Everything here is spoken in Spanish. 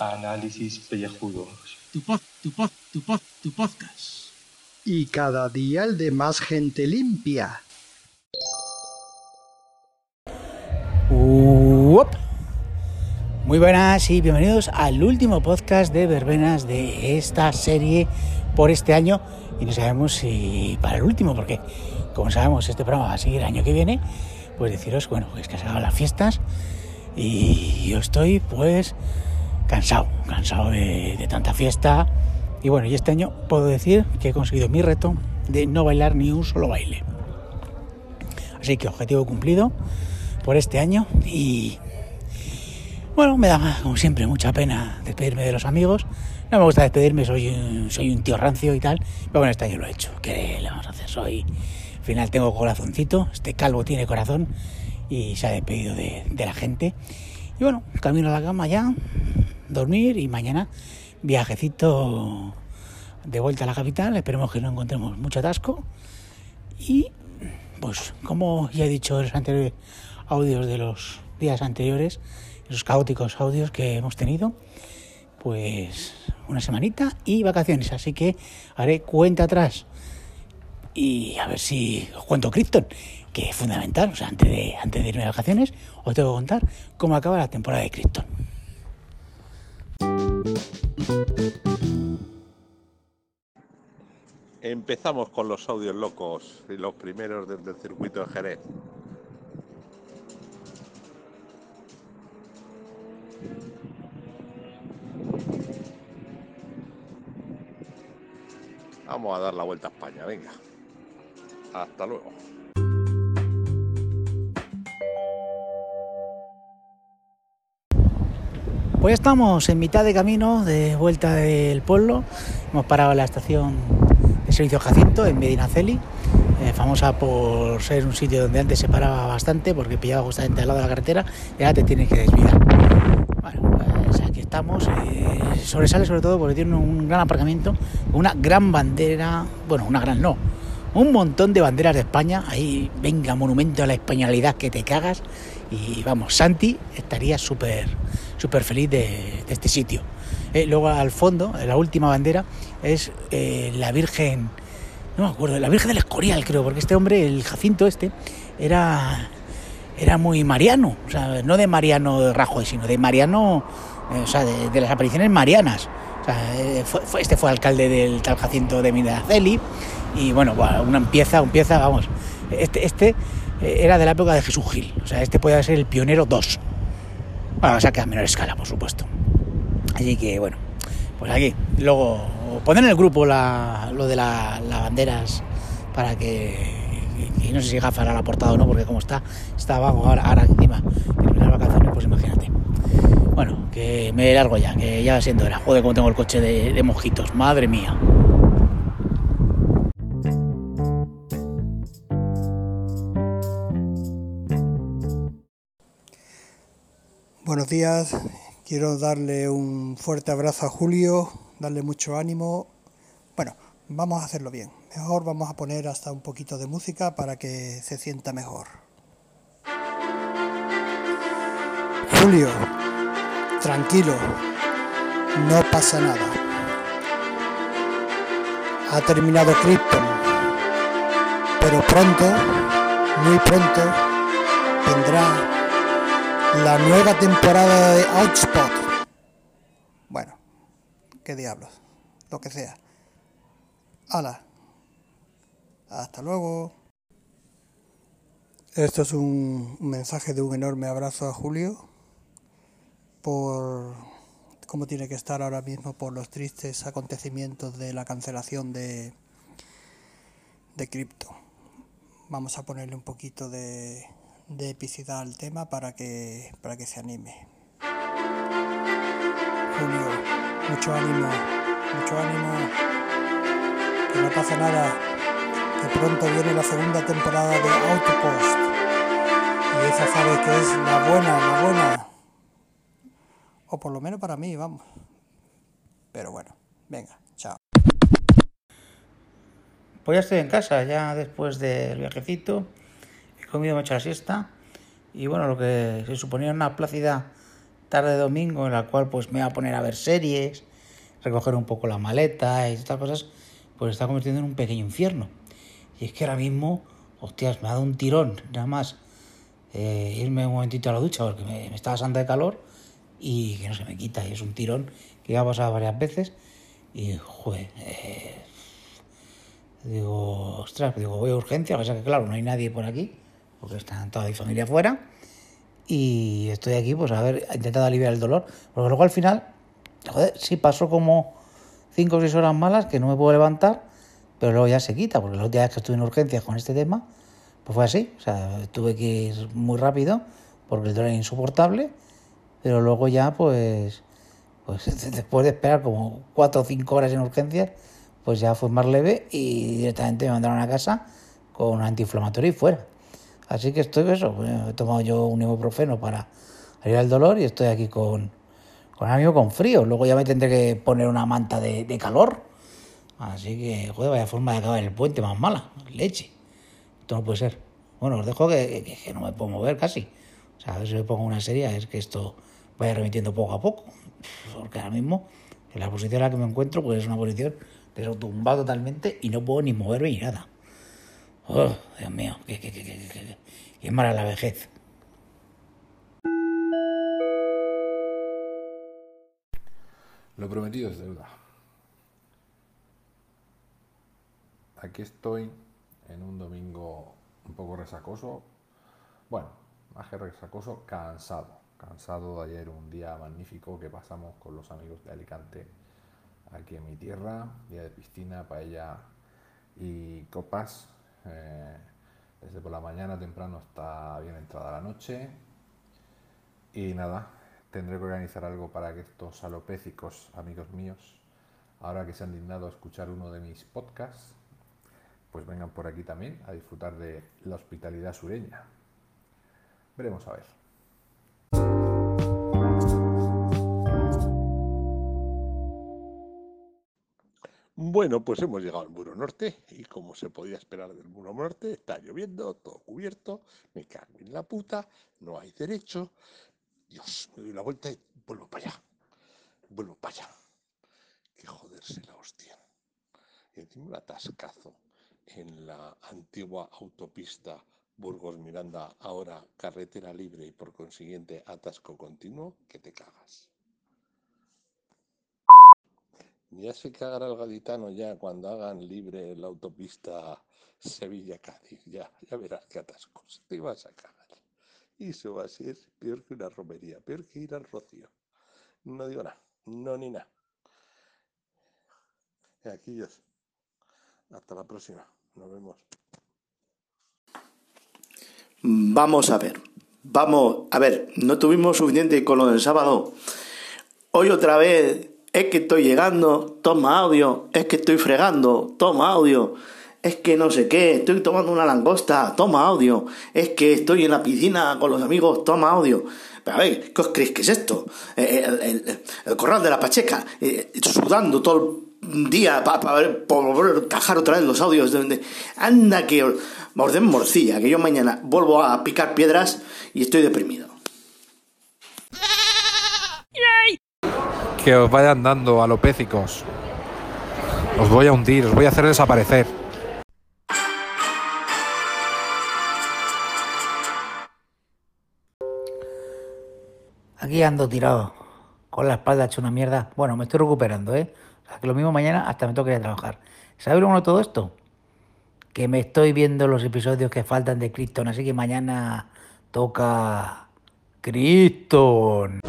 Análisis pellejudos. Tu pod, tu pod, tu pod, tu podcast. Y cada día el de más gente limpia. Uop. Muy buenas y bienvenidos al último podcast de verbenas de esta serie por este año. Y no sabemos si para el último, porque como sabemos este programa va a seguir el año que viene, pues deciros, bueno, pues que se acaban las fiestas y yo estoy pues cansado, cansado de, tanta fiesta. Y bueno, y este año puedo decir que he conseguido mi reto de no bailar ni un solo baile. Así que objetivo cumplido por este año y bueno, me da como siempre mucha pena despedirme de los amigos. No me gusta despedirme, soy un, soy un tío rancio y tal, pero bueno, este año lo he hecho. ¿Qué le vamos a hacer? Soy, final tengo corazoncito, este calvo tiene corazón y se ha despedido de, la gente. Y bueno, camino a la cama ya, dormir y mañana viajecito de vuelta a la capital. Esperemos que no encontremos mucho atasco. Y pues como ya he dicho en los anteriores audios de los días anteriores, esos caóticos audios que hemos tenido, pues una semanita y vacaciones. Así que haré cuenta atrás y a ver si os cuento Krypton, que es fundamental. O sea, antes de, antes de irme de vacaciones, os tengo que contar cómo acaba la temporada de Krypton. Empezamos con los audios locos y los primeros desde el circuito de Jerez. Vamos a dar la vuelta a España, venga. Hasta luego. Pues estamos en mitad de camino de vuelta del pueblo. Hemos parado en la estación de servicio Jacinto en Medinaceli, eh, famosa por ser un sitio donde antes se paraba bastante porque pillaba justamente al lado de la carretera y ahora te tienes que desviar. Bueno, pues aquí estamos. eh, sobresale sobre todo porque tiene un gran aparcamiento, una gran bandera, bueno, una gran no, un montón de banderas de España. Ahí, venga, monumento a la españolidad que te cagas. Y vamos, Santi estaría súper súper feliz de, este sitio. Eh, luego al fondo, la última bandera, es eh, la Virgen, no me acuerdo, la Virgen del Escorial creo, porque este hombre, el Jacinto este, era, era muy mariano, o sea, no de Mariano Rajoy, sino de Mariano, eh, o sea, de las apariciones marianas. Eh, este fue alcalde del tal Jacinto de Medinaceli y bueno, bueno, una pieza, un pieza, vamos, este, este eh, era de la época de Jesús Gil, o sea, este podía ser el pionero 2. Bueno, o sea que a menor escala, por supuesto. Así que bueno, pues aquí. Luego, poner en el grupo lo de la- las banderas para que, que no sé si gafas la portada o no, porque como está, está abajo ahora, ahora encima de vacaciones, pues imagínate. Bueno, que me largo ya, que ya siendo hora. Joder, como tengo el coche de, de madre mía. Buenos días, quiero darle un fuerte abrazo a Julio, darle mucho ánimo. Bueno, vamos a hacerlo bien. Mejor vamos a poner hasta un poquito de música para que se sienta mejor. Julio, tranquilo, no pasa nada. Ha terminado Krypton, pero pronto, muy pronto, vendrá la nueva temporada de Outspot. Bueno, qué diablos, lo que sea. Hala. Hasta luego. Esto es un, mensaje de un enorme abrazo a Julio por cómo tiene que estar ahora mismo por los tristes acontecimientos de la cancelación de de cripto. Vamos a ponerle un poquito de, de epicidad al tema para que, para que se anime. Julio, mucho ánimo, mucho ánimo, que no pasa nada, que pronto viene la segunda temporada de Outpost. Y esa sabe que es la buena, la buena. O por lo menos para mí, vamos. Pero bueno, venga, chao. Pues ya estoy en casa, ya después del viajecito. he comido, hecho la siesta y bueno, lo que se suponía una plácida tarde de domingo en la cual pues me iba a poner a ver series, recoger un poco la maleta y estas cosas, pues está convirtiendo en un pequeño infierno. Y es que ahora mismo, hostias, me ha dado un tirón, nada más eh, irme un momentito a la ducha porque me, me estaba de calor y que no se me quita. Y es un tirón que ya ha pasado varias veces y, joder, eh, digo, ostras, digo, voy a urgencia, pasa que claro, no hay nadie por aquí, porque está toda mi familia fuera. Y estoy aquí, pues a ver, intentando aliviar el dolor. Porque luego al final, joder, sí pasó como 5 o 6 horas malas que no me puedo levantar, pero luego ya se quita, porque los días que estuve en urgencias con este tema, pues fue así. O sea, tuve que ir muy rápido, porque el dolor era insoportable, pero luego ya, pues, pues después de esperar como 4 o 5 horas en urgencias, pues ya fue más leve y directamente me mandaron a casa con un antiinflamatorio y fuera. Así que estoy eso, pues, he tomado yo un ibuprofeno para aliviar el dolor y estoy aquí con, con amigo con frío. Luego ya me tendré que poner una manta de, de calor. Así que, joder, vaya forma de acabar el puente más mala, leche. Esto no puede ser. Bueno, os dejo que, que, que no me puedo mover casi. O sea, a ver si me pongo una serie, es que esto vaya remitiendo poco a poco. Porque ahora mismo, en la posición en la que me encuentro, pues es una posición de totalmente y no puedo ni moverme ni nada. Oh, Dios mío, qué, qué, qué, qué mala la vejez. Lo prometido es deuda. Aquí estoy en un domingo un poco resacoso. Bueno, más que resacoso, cansado. Cansado de ayer, un día magnífico que pasamos con los amigos de Alicante aquí en mi tierra. Día de piscina, paella y copas. Eh, desde por la mañana temprano hasta bien entrada la noche. Y nada, tendré que organizar algo para que estos alopécicos amigos míos, ahora que se han dignado a escuchar uno de mis podcasts, pues vengan por aquí también a disfrutar de la hospitalidad sureña. Veremos a ver. Bueno, pues hemos llegado al muro norte y como se podía esperar del muro norte, está lloviendo, todo cubierto, me cago en la puta, no hay derecho. Dios, me doy la vuelta y vuelvo para allá, vuelvo para allá. Que joderse la hostia. Y encima un atascazo en la antigua autopista Burgos Miranda, ahora carretera libre y por consiguiente atasco continuo, que te cagas. Ya se cagará el gaditano ya cuando hagan libre la autopista Sevilla-Cádiz. Ya, ya verás qué atascos. Te vas a cagar. Y eso va a ser peor que una romería, peor que ir al rocío. No digo nada, no ni nada. Aquí yo. Hasta la próxima. Nos vemos. Vamos a ver. Vamos a ver. No tuvimos suficiente con lo del sábado. Hoy otra vez es que estoy llegando, toma audio, es que estoy fregando, toma audio, es que no sé qué, estoy tomando una langosta, toma audio, es que estoy en la piscina con los amigos, toma audio. Pero a ver, ¿qué os creéis que es esto? Eh, El, corral de la Pacheca, eh, sudando todo el día para volver a encajar otra vez los audios. De, de- anda que os os den morcilla, que yo mañana vuelvo a picar piedras y estoy deprimido. Que os vayan dando alopécicos. Os voy a hundir, os voy a hacer desaparecer. Aquí ando tirado, con la espalda hecha una mierda. Bueno, me estoy recuperando, ¿eh? Lo mismo mañana hasta me toca ir a trabajar. ¿Sabes lo bueno todo esto? Que me estoy viendo los episodios que faltan de Krypton, así que mañana toca Krypton.